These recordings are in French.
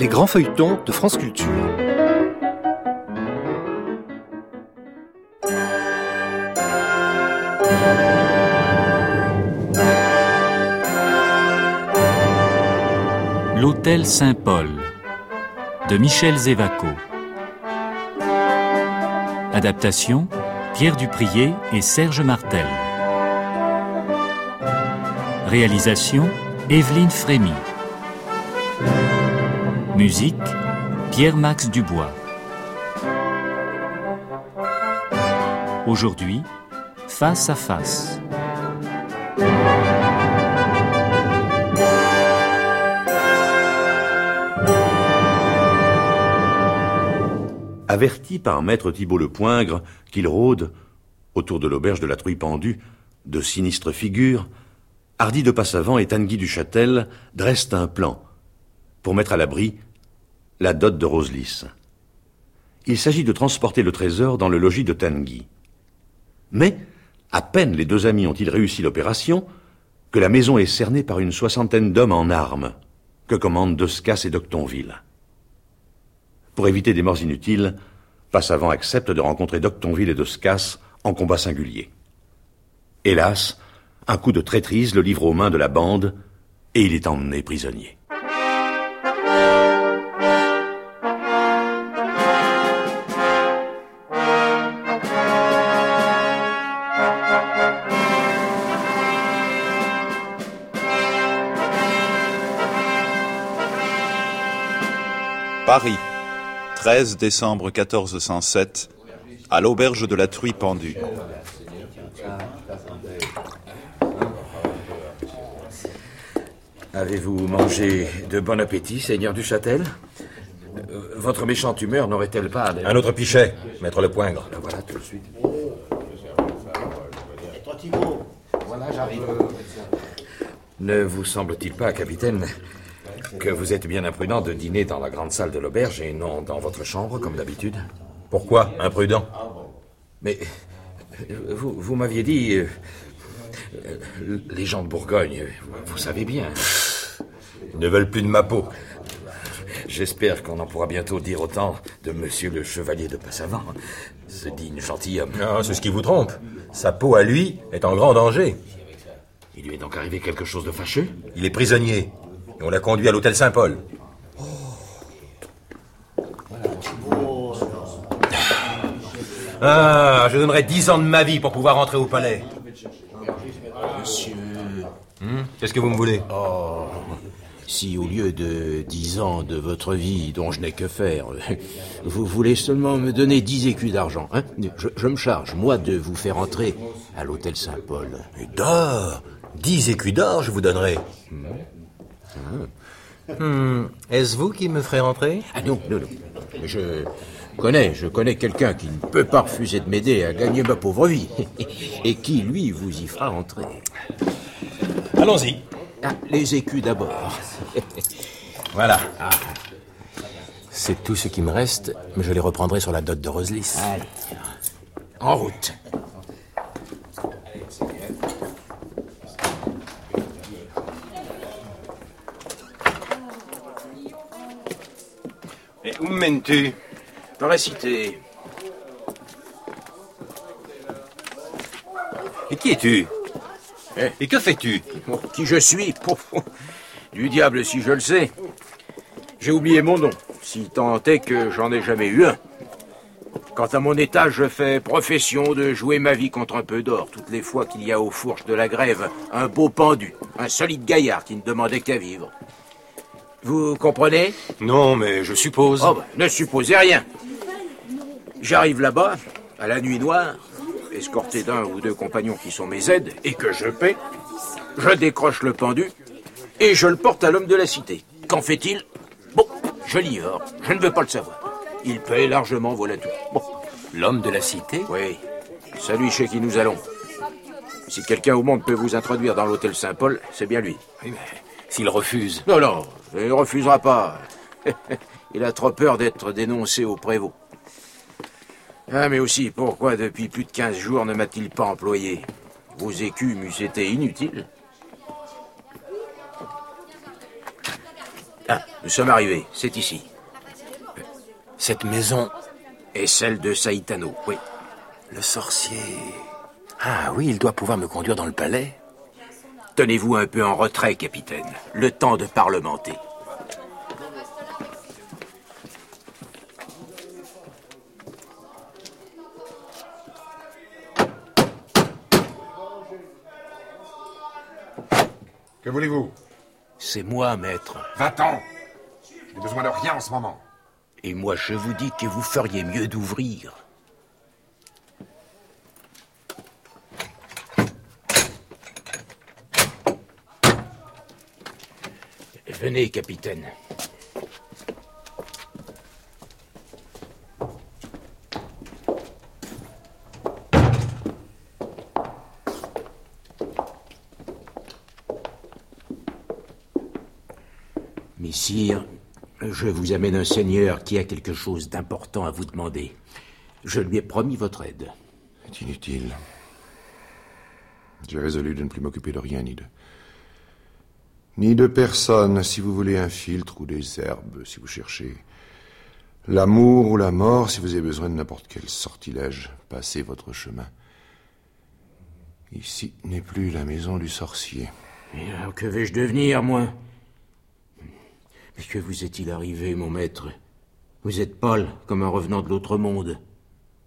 Les grands feuilletons de France Culture. L'Hôtel Saint-Paul de Michel Zévaco. Adaptation Pierre Duprier et Serge Martel. Réalisation Evelyne Frémy. Musique Pierre-Max Dubois. Aujourd'hui, face à face. Averti par maître Thibault le Poingre qu'il rôde, autour de l'auberge de la Truie pendue, de sinistres figures, Hardy de Passavant et Tanguy du Châtel dressent un plan pour mettre à l'abri la dot de Roselys. Il s'agit de transporter le trésor dans le logis de Tanguy. Mais, à peine les deux amis ont-ils réussi l'opération, que la maison est cernée par une soixantaine d'hommes en armes, que commandent Descas et Doctonville. Pour éviter des morts inutiles, Passavant accepte de rencontrer Doctonville et Descas en combat singulier. Hélas, un coup de traîtrise le livre aux mains de la bande et il est emmené prisonnier. Paris, 13 décembre 1407, à l'auberge de la Truie pendue. Avez-vous mangé de bon appétit, Seigneur du Châtel? Euh, Votre méchante humeur n'aurait-elle pas... Un autre pichet, maître le poingre. Ben voilà, tout de suite. Ne vous semble-t-il pas, capitaine, que vous êtes bien imprudent de dîner dans la grande salle de l'auberge et non dans votre chambre, comme d'habitude Pourquoi imprudent? Mais vous, vous m'aviez dit... euh, euh, les gens de Bourgogne, vous, savez bien. Ils ne veulent plus de ma peau. J'espère qu'on en pourra bientôt dire autant de monsieur le chevalier de Passavant, ce digne gentilhomme. Non, c'est ce qui vous trompe. Sa peau à lui est en grand danger. Il lui est donc arrivé quelque chose de fâcheux? Il est prisonnier. Et on l'a conduit à l'hôtel Saint-Paul. Ah, je donnerais dix ans de ma vie pour pouvoir rentrer au palais. Monsieur, Hmm, Qu'est-ce que vous me voulez? Si au lieu de dix ans de votre vie dont je n'ai que faire, vous voulez seulement me donner dix écus d'argent, hein, je, je me charge, moi, de vous faire entrer à l'hôtel Saint-Paul. Et d'or Dix écus d'or, je vous donnerai. Hmm, Est-ce vous qui me ferez rentrer? Ah non, non, non. Je connais, je connais quelqu'un qui ne peut pas refuser de m'aider à gagner ma pauvre vie. Et qui, lui, vous y fera entrer. Allons-y. Ah, les écus d'abord. Voilà. C'est tout ce qui me reste, mais je les reprendrai sur la dot de Roselys. Allez, en route. Où me mènes-tu Dans la cité, Et qui es-tu Eh Et que fais-tu Oh, Qui je suis Pouf. Du diable si je le sais. J'ai oublié mon nom, si tant est que j'en ai jamais eu un. Quant à mon état, je fais profession de jouer ma vie contre un peu d'or toutes les fois qu'il y a aux fourches de la grève un beau pendu, un solide gaillard qui ne demandait qu'à vivre. Vous comprenez Non, mais je suppose. Oh, bah, ne supposez rien. J'arrive là-bas, à la nuit noire, escorté d'un ou deux compagnons qui sont mes aides et que je paie. Je décroche le pendu et je le porte à l'homme de la cité. Qu'en fait-il Bon, je l'ignore. Je ne veux pas le savoir. Il paie largement, voilà tout. Bon, L'homme de la cité oui, celui chez qui nous allons. Si quelqu'un au monde peut vous introduire dans l'hôtel Saint-Paul, c'est bien lui. Oui, mais s'il refuse. Non, non, il ne refusera pas. il a trop peur d'être dénoncé au prévôt. Ah, mais aussi, pourquoi depuis plus de 15 jours ne m'a-t-il pas employé? Vos écus m'eussent été inutiles. Ah, nous sommes arrivés, c'est ici. Cette maison est celle de Saitano, oui. Le sorcier. Ah oui, il doit pouvoir me conduire dans le palais. Tenez-vous un peu en retrait, capitaine. Le temps de parlementer. Que voulez-vous? C'est moi, maître. Va-t'en Je n'ai besoin de rien en ce moment. Et moi, je vous dis que vous feriez mieux d'ouvrir. Venez, capitaine. Messire, je vous amène un seigneur qui a quelque chose d'important à vous demander. Je lui ai promis votre aide. C'est inutile. J'ai résolu de ne plus m'occuper de rien, ni de. Ni de personne, si vous voulez un filtre ou des herbes, si vous cherchez. L'amour ou la mort, si vous avez besoin de n'importe quel sortilège, passez votre chemin. Ici n'est plus la maison du sorcier. Alors, que vais-je devenir, moi? Mais que vous est-il arrivé, mon maître? Vous êtes pâle, comme un revenant de l'autre monde.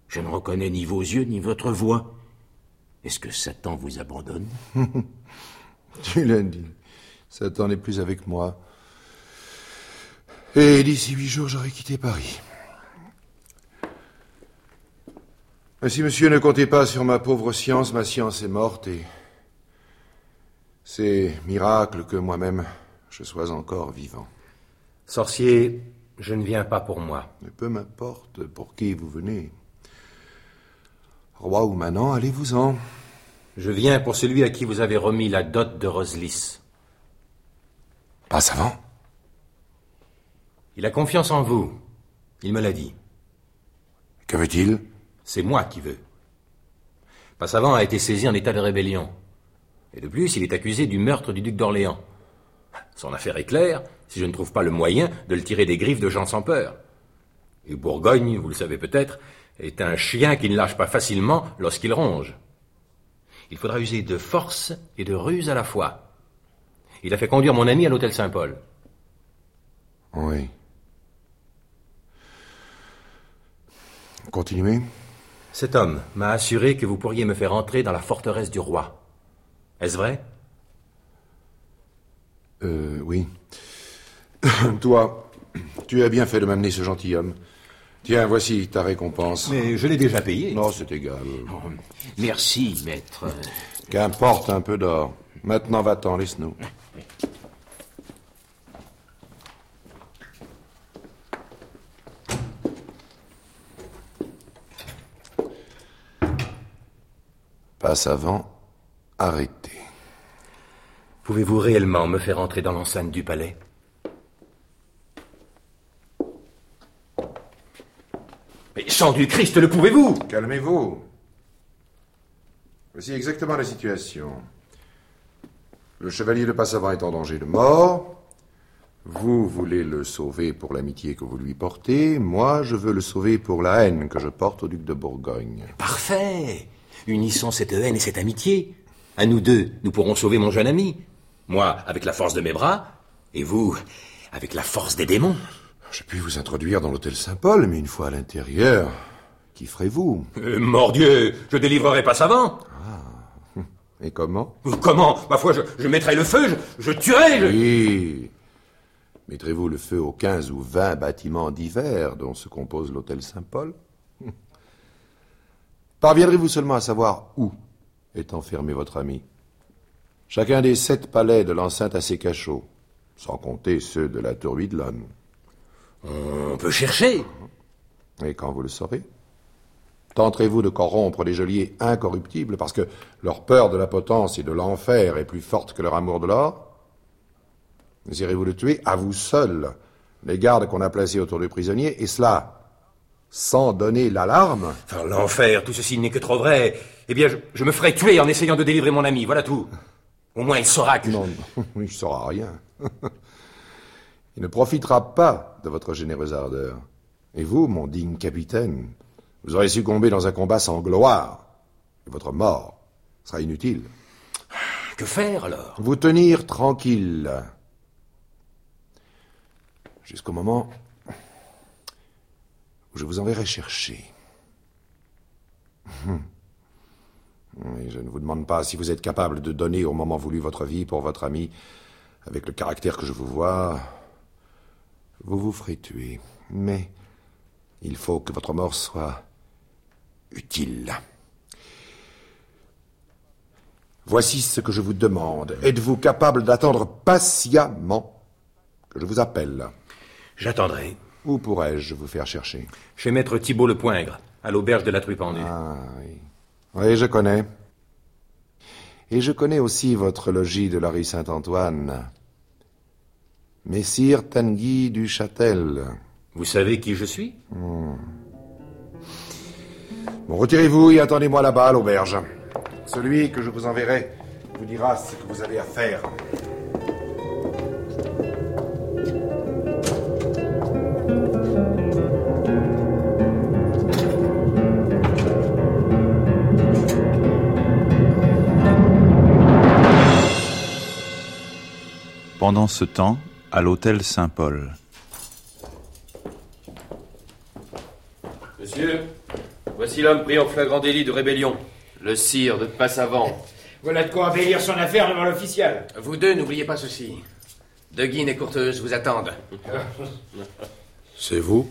Je ne reconnais ni vos yeux, ni votre voix. Est-ce que Satan vous abandonne? Tu l'as dit. Satan n'est plus avec moi. Et d'ici huit jours, j'aurai quitté Paris. Mais si monsieur ne comptez pas sur ma pauvre science, ma science est morte et c'est miracle que moi-même je sois encore vivant. Sorcier, je ne viens pas pour moi. Mais peu m'importe pour qui vous venez. Roi ou manant, allez-vous-en. Je viens pour celui à qui vous avez remis la dot de Roselis. Pas savant. Il a confiance en vous. Il me l'a dit. Que veut-il? C'est moi qui veux. Passavant a été saisi en état de rébellion. Et de plus, il est accusé du meurtre du duc d'Orléans. Son affaire est claire, si je ne trouve pas le moyen de le tirer des griffes de gens sans peur. Et Bourgogne, vous le savez peut-être, est un chien qui ne lâche pas facilement lorsqu'il ronge. Il faudra user de force et de ruse à la fois. Il a fait conduire mon ami à l'hôtel Saint-Paul. Oui. Continuez. Cet homme m'a assuré que vous pourriez me faire entrer dans la forteresse du roi. Est-ce vrai? Euh, oui. Toi, tu as bien fait de m'amener ce gentilhomme. Tiens, voici ta récompense. Mais je l'ai déjà payé. Non, c'est égal. Merci, maître. Qu'importe un peu d'or. Maintenant, va-t'en, laisse-nous. Passe avant, arrêtez. Pouvez-vous réellement me faire entrer dans l'enceinte du palais? Mais sang du Christ, le pouvez-vous? Calmez-vous. Voici exactement la situation. Le chevalier de Passavant est en danger de mort. Vous voulez le sauver pour l'amitié que vous lui portez. Moi, je veux le sauver pour la haine que je porte au duc de Bourgogne. Parfait Unissons cette haine et cette amitié. À nous deux, nous pourrons sauver mon jeune ami. Moi, avec la force de mes bras, et vous, avec la force des démons. Je puis vous introduire dans l'hôtel Saint-Paul, mais une fois à l'intérieur, qu'y ferez-vous? Euh, mordieu, je délivrerai pas savant. Et comment? Euh, Comment? Ma foi, je, je mettrai le feu, je, je tuerai, je... Oui. Mettrez-vous le feu aux 15 ou 20 bâtiments divers dont se compose l'hôtel Saint-Paul? Parviendrez-vous seulement à savoir où est enfermé votre ami? Chacun des sept palais de l'enceinte a ses cachots, sans compter ceux de la tour Huidlone. On peut chercher. Et quand vous le saurez? Tenterez-vous de corrompre des geôliers incorruptibles parce que leur peur de la potence et de l'enfer est plus forte que leur amour de l'or? Désirez-vous le tuer à vous seul, les gardes qu'on a placés autour du prisonnier, et cela sans donner l'alarme? Enfin, l'enfer, tout ceci n'est que trop vrai. Eh bien, je, je me ferai tuer en essayant de délivrer mon ami, voilà tout. Au moins, il saura que... non, il ne saura rien. Il ne profitera pas de votre généreuse ardeur. Et vous, mon digne capitaine, vous aurez succombé dans un combat sans gloire. Et votre mort sera inutile. Que faire alors? Vous tenir tranquille. Jusqu'au moment où je vous enverrai chercher. Je ne vous demande pas si vous êtes capable de donner au moment voulu votre vie pour votre ami. Avec le caractère que je vous vois, vous vous ferez tuer. Mais il faut que votre mort soit utile. Voici ce que je vous demande. Êtes-vous capable d'attendre patiemment que je vous appelle? J'attendrai. Où pourrais-je vous faire chercher? Chez maître Thibault le Poingre, à l'auberge de la Truie pendue. Ah oui. Oui, je connais. Et je connais aussi votre logis de la rue Saint-Antoine. Messire Tanguy du Châtel. Vous savez qui je suis? Retirez-vous et attendez-moi là-bas à l'auberge. Celui que je vous enverrai vous dira ce que vous avez à faire. Pendant ce temps, à l'hôtel Saint-Paul. Monsieur, voici l'homme pris en flagrant délit de rébellion, le sire de Passavant. Voilà de quoi embellir son affaire devant l'official. Vous deux, n'oubliez pas ceci. De Guine et Courteuse vous attendent. C'est vous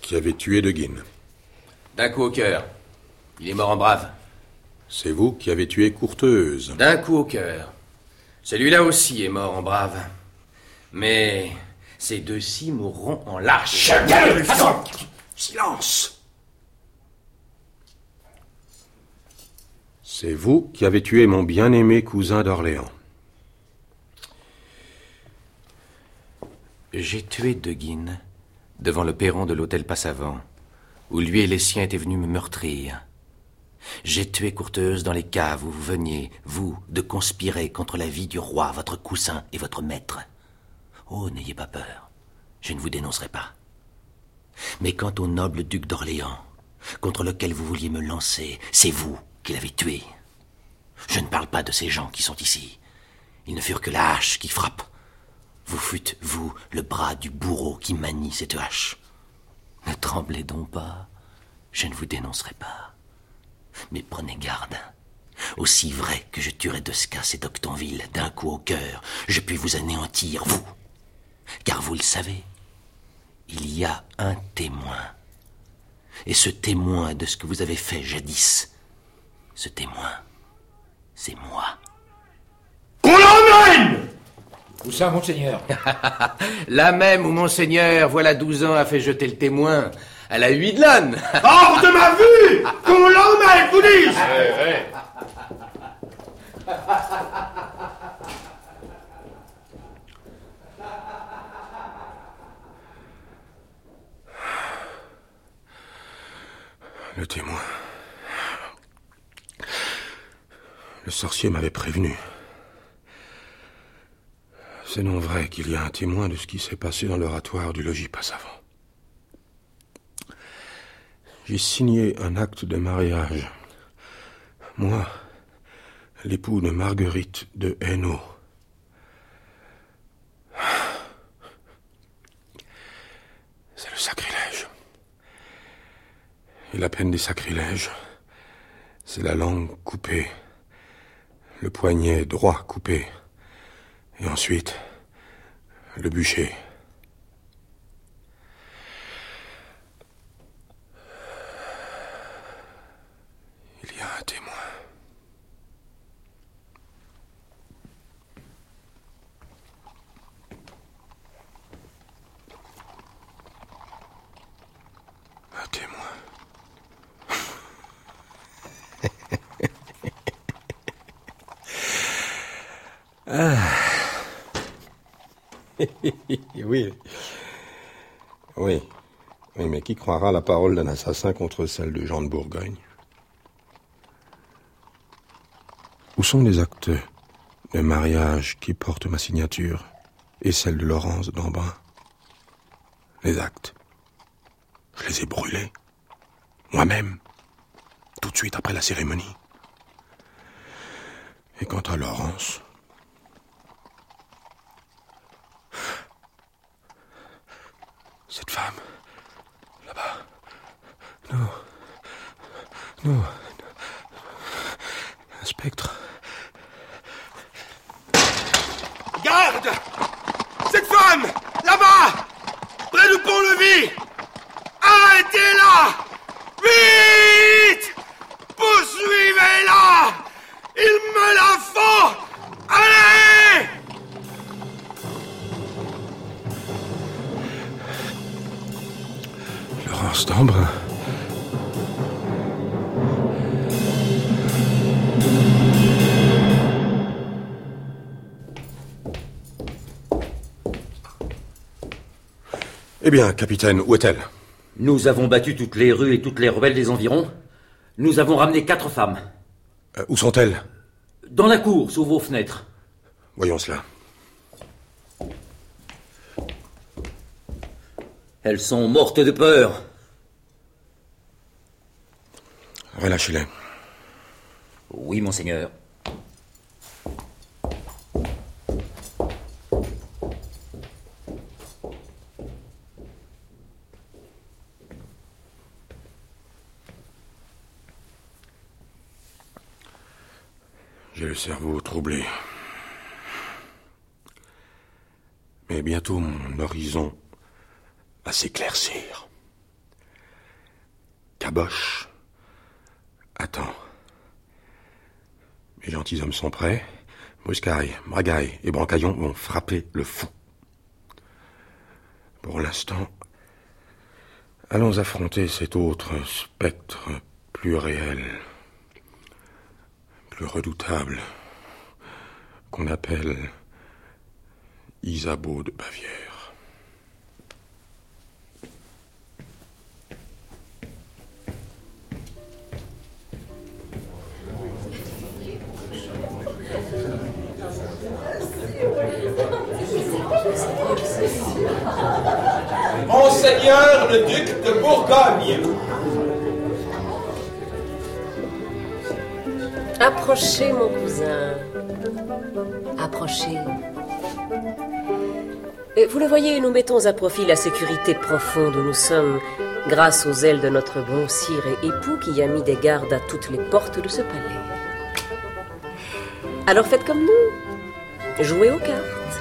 qui avez tué De Guine. D'un coup au cœur. Il est mort en brave. C'est vous qui avez tué Courteuse. D'un coup au cœur. Celui-là aussi est mort en brave. Mais ces deux-ci mourront en lâche. Silence C'est vous qui avez tué mon bien-aimé cousin d'Orléans. J'ai tué De Guine devant le perron de l'hôtel Passavant, où lui et les siens étaient venus me meurtrir. J'ai tué Courteuse dans les caves où vous veniez, vous, de conspirer contre la vie du roi, votre cousin et votre maître. Oh, n'ayez pas peur, je ne vous dénoncerai pas. Mais quant au noble duc d'Orléans, contre lequel vous vouliez me lancer, c'est vous qui l'avez tué. Je ne parle pas de ces gens qui sont ici. Ils ne furent que la hache qui frappe. Vous fûtes, vous, le bras du bourreau qui manie cette hache. Ne tremblez donc pas, je ne vous dénoncerai pas. Mais prenez garde. Aussi vrai que je tuerai Descas et d'Octonville d'un coup au cœur, je puis vous anéantir, vous. Car vous le savez, il y a un témoin. Et ce témoin de ce que vous avez fait jadis, ce témoin, c'est moi. Qu'on l'emmène Où ça, monseigneur? La même où monseigneur, voilà douze ans, a fait jeter le témoin à la huit de l'âne. Hors de ma vue Qu'on l'emmène, vous dis Le témoin. Le sorcier m'avait prévenu. C'est non vrai qu'il y a un témoin de ce qui s'est passé dans l'oratoire du logis Passavant. J'ai signé un acte de mariage. Moi, l'époux de Marguerite de Hainaut. C'est le sacrilège. Et la peine des sacrilèges, c'est la langue coupée, le poignet droit coupé, et ensuite le bûcher. Il y a un témoin. Un témoin. Ah. oui. Oui. Oui, mais qui croira la parole d'un assassin contre celle de Jean de Bourgogne? Où sont les actes de mariage qui portent ma signature et celle de Laurence d'Embrun les actes. Je les ai brûlés. Moi-même. Tout de suite après la cérémonie. Et quant à Laurence. Cette femme. Là-bas. Non. Non. Un spectre. Garde Cette femme Là-bas Près du pont-levis Arrêtez-la Vite bien, capitaine, où est-elle? Nous avons battu toutes les rues et toutes les rebelles des environs. Nous avons ramené quatre femmes. Euh, Où sont-elles? Dans la cour, sous vos fenêtres. Voyons cela. Elles sont mortes de peur. Relâchez-les. Oui, monseigneur. J'ai le cerveau troublé. Mais bientôt mon horizon va s'éclaircir. Caboche. Attends. Mes gentilshommes sont prêts. Bruscaille, Bragaille et Brancaillon vont frapper le fou. Pour l'instant, allons affronter cet autre spectre plus réel, plus redoutable, qu'on appelle Isabeau de Bavière. Monseigneur le duc de Bourgogne Approchez, mon cousin. Approchez. Vous le voyez, nous mettons à profit la sécurité profonde où nous sommes, grâce aux ailes de notre bon sire et époux qui a mis des gardes à toutes les portes de ce palais. Alors faites comme nous. Jouez aux cartes.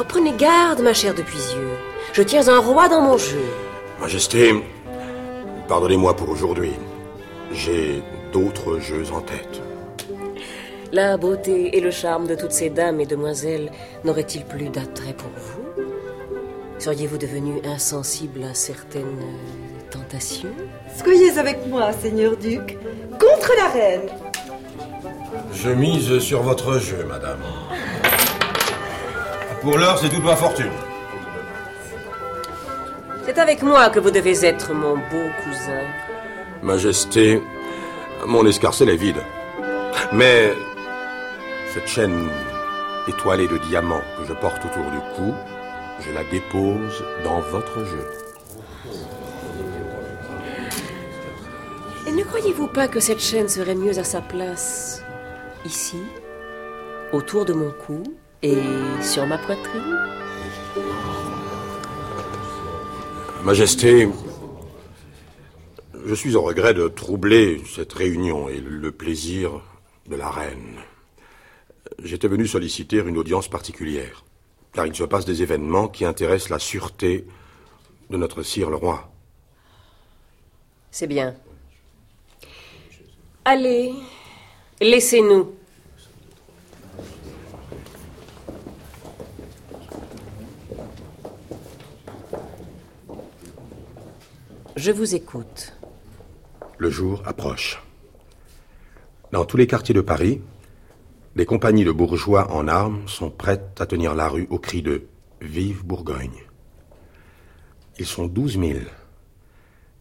Oh, prenez garde, ma chère de. Je tiens un roi dans mon jeu. Majesté, pardonnez-moi pour aujourd'hui. J'ai d'autres jeux en tête. La beauté et le charme de toutes ces dames et demoiselles n'auraient-ils plus d'attrait pour vous? Seriez-vous devenu insensible à certaines tentations? Soyez avec moi, Seigneur Duc, contre la reine. Je mise sur votre jeu, madame. Pour l'heure, c'est toute ma fortune. C'est avec moi que vous devez être, mon beau cousin. Majesté, mon escarcelle est vide. Mais cette chaîne étoilée de diamants que je porte autour du cou, je la dépose dans votre jeu. Et ne croyez-vous pas que cette chaîne serait mieux à sa place ici, autour de mon cou et sur ma poitrine? Majesté, je suis au regret de troubler cette réunion et le plaisir de la reine. J'étais venu solliciter une audience particulière, car il se passe des événements qui intéressent la sûreté de notre sire le roi. C'est bien. Allez, laissez-nous. Je vous écoute. Le jour approche. Dans tous les quartiers de Paris, les compagnies de bourgeois en armes sont prêtes à tenir la rue au cri de Vive Bourgogne. Ils sont douze mille.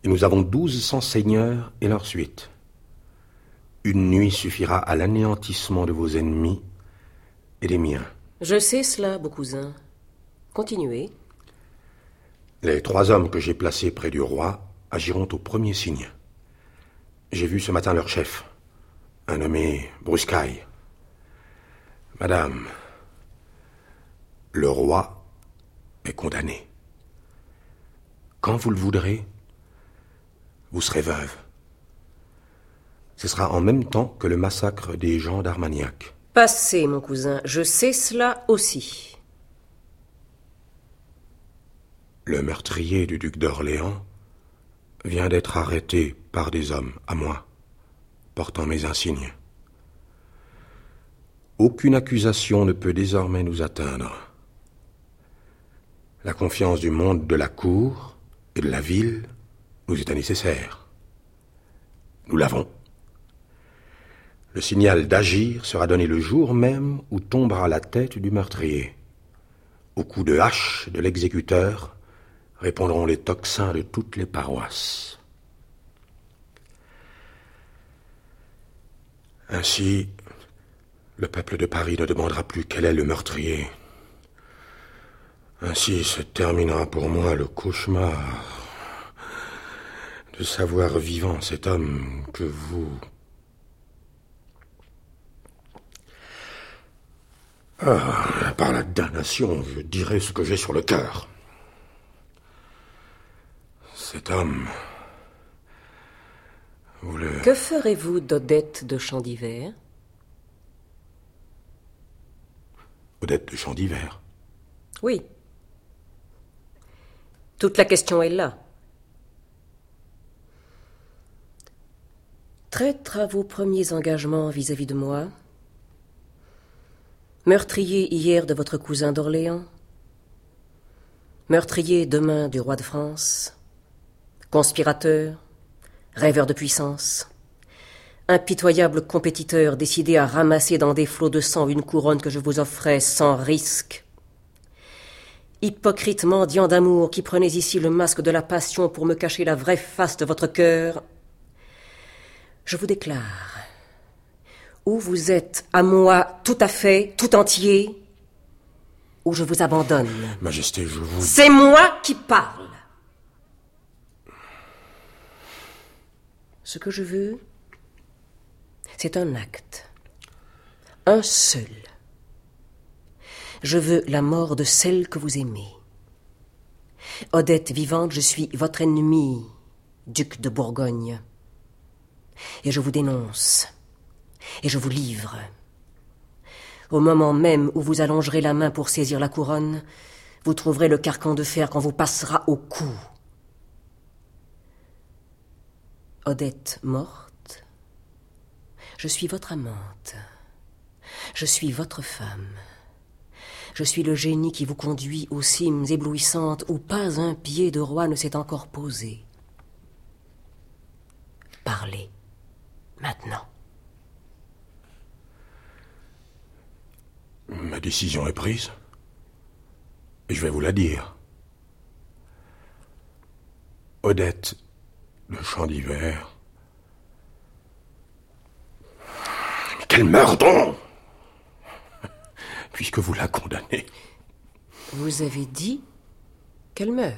Et nous avons douze cents seigneurs et leurs suites. Une nuit suffira à l'anéantissement de vos ennemis et des miens. Je sais cela, beau cousin. Continuez. Les trois hommes que j'ai placés près du roi agiront au premier signe. J'ai vu ce matin leur chef, un nommé Bruscaille. Madame, le roi est condamné. Quand vous le voudrez, vous serez veuve. Ce sera en même temps que le massacre des gens d'Armagnac. Passez, mon cousin, je sais cela aussi. Le meurtrier du duc d'Orléans vient d'être arrêté par des hommes, à moi, portant mes insignes. Aucune accusation ne peut désormais nous atteindre. La confiance du monde de la cour et de la ville nous était nécessaire. Nous l'avons. Le signal d'agir sera donné le jour même où tombera la tête du meurtrier. Au coup de hache de l'exécuteur répondront les tocsins de toutes les paroisses. Ainsi, le peuple de Paris ne demandera plus quel est le meurtrier. Ainsi se terminera pour moi le cauchemar de savoir vivant cet homme que vous... Ah, par la damnation, je dirai ce que j'ai sur le cœur. Cet homme... Vous le... Que ferez-vous d'Odette de Champ d'Hiver Odette de Champ d'Hiver Oui. Toute la question est là. Traître à vos premiers engagements vis-à-vis de moi, meurtrier hier de votre cousin d'Orléans, meurtrier demain du roi de France, conspirateur, rêveur de puissance, impitoyable compétiteur décidé à ramasser dans des flots de sang une couronne que je vous offrais sans risque, hypocrite mendiant d'amour qui prenez ici le masque de la passion pour me cacher la vraie face de votre cœur, je vous déclare, ou vous êtes à moi tout à fait, tout entier, ou je vous abandonne. Majesté, je vous... C'est moi qui parle. Ce que je veux, c'est un acte. Un seul. Je veux la mort de celle que vous aimez. Odette vivante, je suis votre ennemi, duc de Bourgogne. Et je vous dénonce. Et je vous livre. Au moment même où vous allongerez la main pour saisir la couronne, vous trouverez le carcan de fer qu'on vous passera au cou. Odette morte, je suis votre amante. Je suis votre femme. Je suis le génie qui vous conduit aux cimes éblouissantes où pas un pied de roi ne s'est encore posé. Parlez maintenant. Ma décision est prise. Et je vais vous la dire. Odette, le champ d'hiver. Qu'elle meure donc Puisque vous la condamnez. Vous avez dit qu'elle meurt.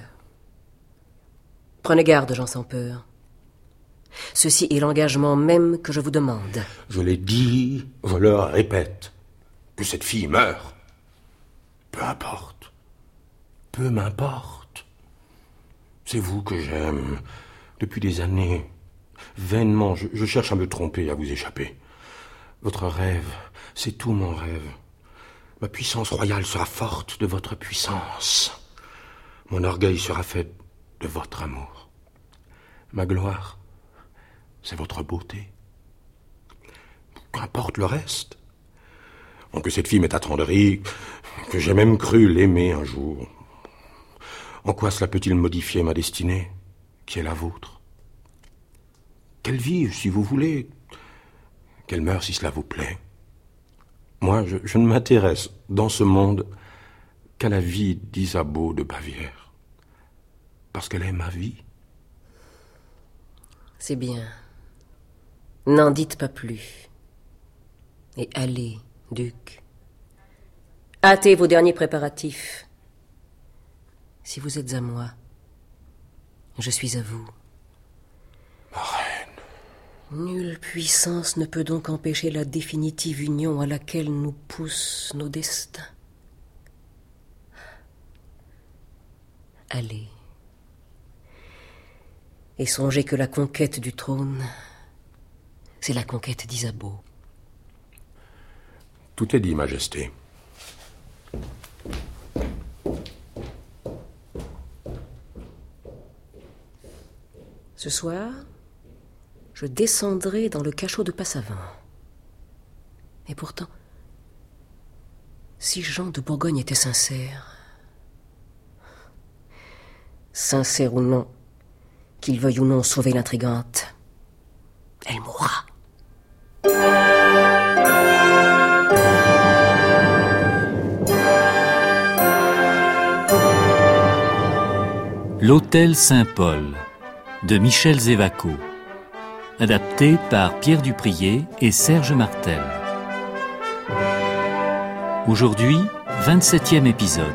Prenez garde, Jean sans peur. Ceci est l'engagement même que je vous demande. Je l'ai dit, je le répète. Que cette fille meure. Peu importe. Peu m'importe. C'est vous que j'aime. Depuis des années. Vainement, je, cherche à me tromper, à vous échapper. Votre rêve, c'est tout mon rêve. Ma puissance royale sera forte de votre puissance. Mon orgueil sera fait de votre amour. Ma gloire, c'est votre beauté. Qu'importe le reste. Oh, que cette fille m'est attendrie, que j'ai même cru l'aimer un jour. En quoi cela peut-il modifier ma destinée, qui est la vôtre Qu'elle vive, si vous voulez. Qu'elle meure, si cela vous plaît. Moi, je, je ne m'intéresse dans ce monde qu'à la vie d'Isabeau de Bavière. Parce qu'elle est ma vie. C'est bien. N'en dites pas plus. Et allez, duc. Hâtez vos derniers préparatifs. Si vous êtes à moi, Je suis à vous. Ma reine. Nulle puissance ne peut donc empêcher la définitive union à laquelle nous poussent nos destins. Allez. Et songez que la conquête du trône, c'est la conquête d'Isabeau. Tout est dit, Majesté. Ce soir, je descendrai dans le cachot de Passavant. Et pourtant, si Jean de Bourgogne était sincère, sincère ou non, qu'il veuille ou non sauver l'intrigante, elle mourra. L'Hôtel Saint-Paul de Michel Zévaco, adapté par Pierre Duprier et Serge Martel. Aujourd'hui, 27e épisode,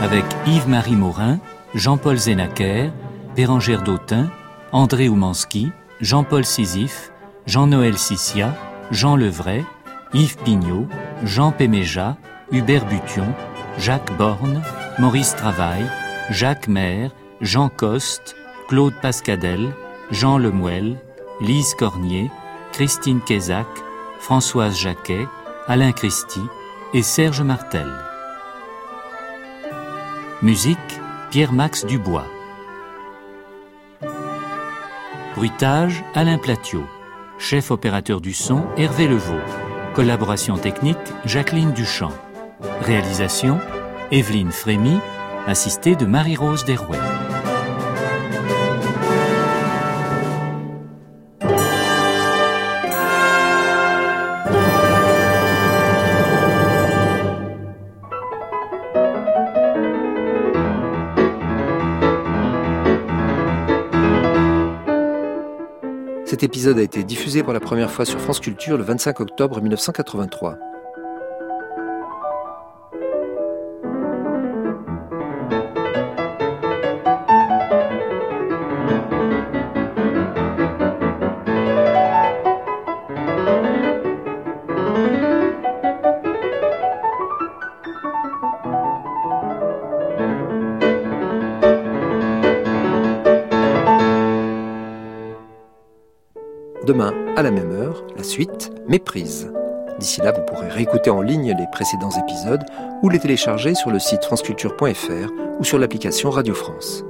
avec Yves-Marie Morin, Jean-Paul Zénaquer, Bérangère Dautin, André Oumanski, Jean-Paul Sisyphe, Jean-Noël Sissia, Jean Levray, Yves Pignot, Jean Péméja, Hubert Bution, Jacques Borne, Maurice Travail, Jacques Maire, Jean Coste, Claude Pascadel, Jean Lemuel, Lise Cornier, Christine Kézac, Françoise Jacquet, Alain Christie et Serge Martel. Musique Pierre-Max Dubois. Bruitage Alain Platiot. Chef opérateur du son Hervé Levaux. Collaboration technique Jacqueline Duchamp. Réalisation Evelyne Frémy, assistée de Marie-Rose Derouet. Épisode a été diffusé pour la première fois sur France Culture le 25 octobre 1983. Demain, à la même heure, la suite, Méprise. D'ici là, vous pourrez réécouter en ligne les précédents épisodes ou les télécharger sur le site franceculture.fr ou sur l'application Radio France.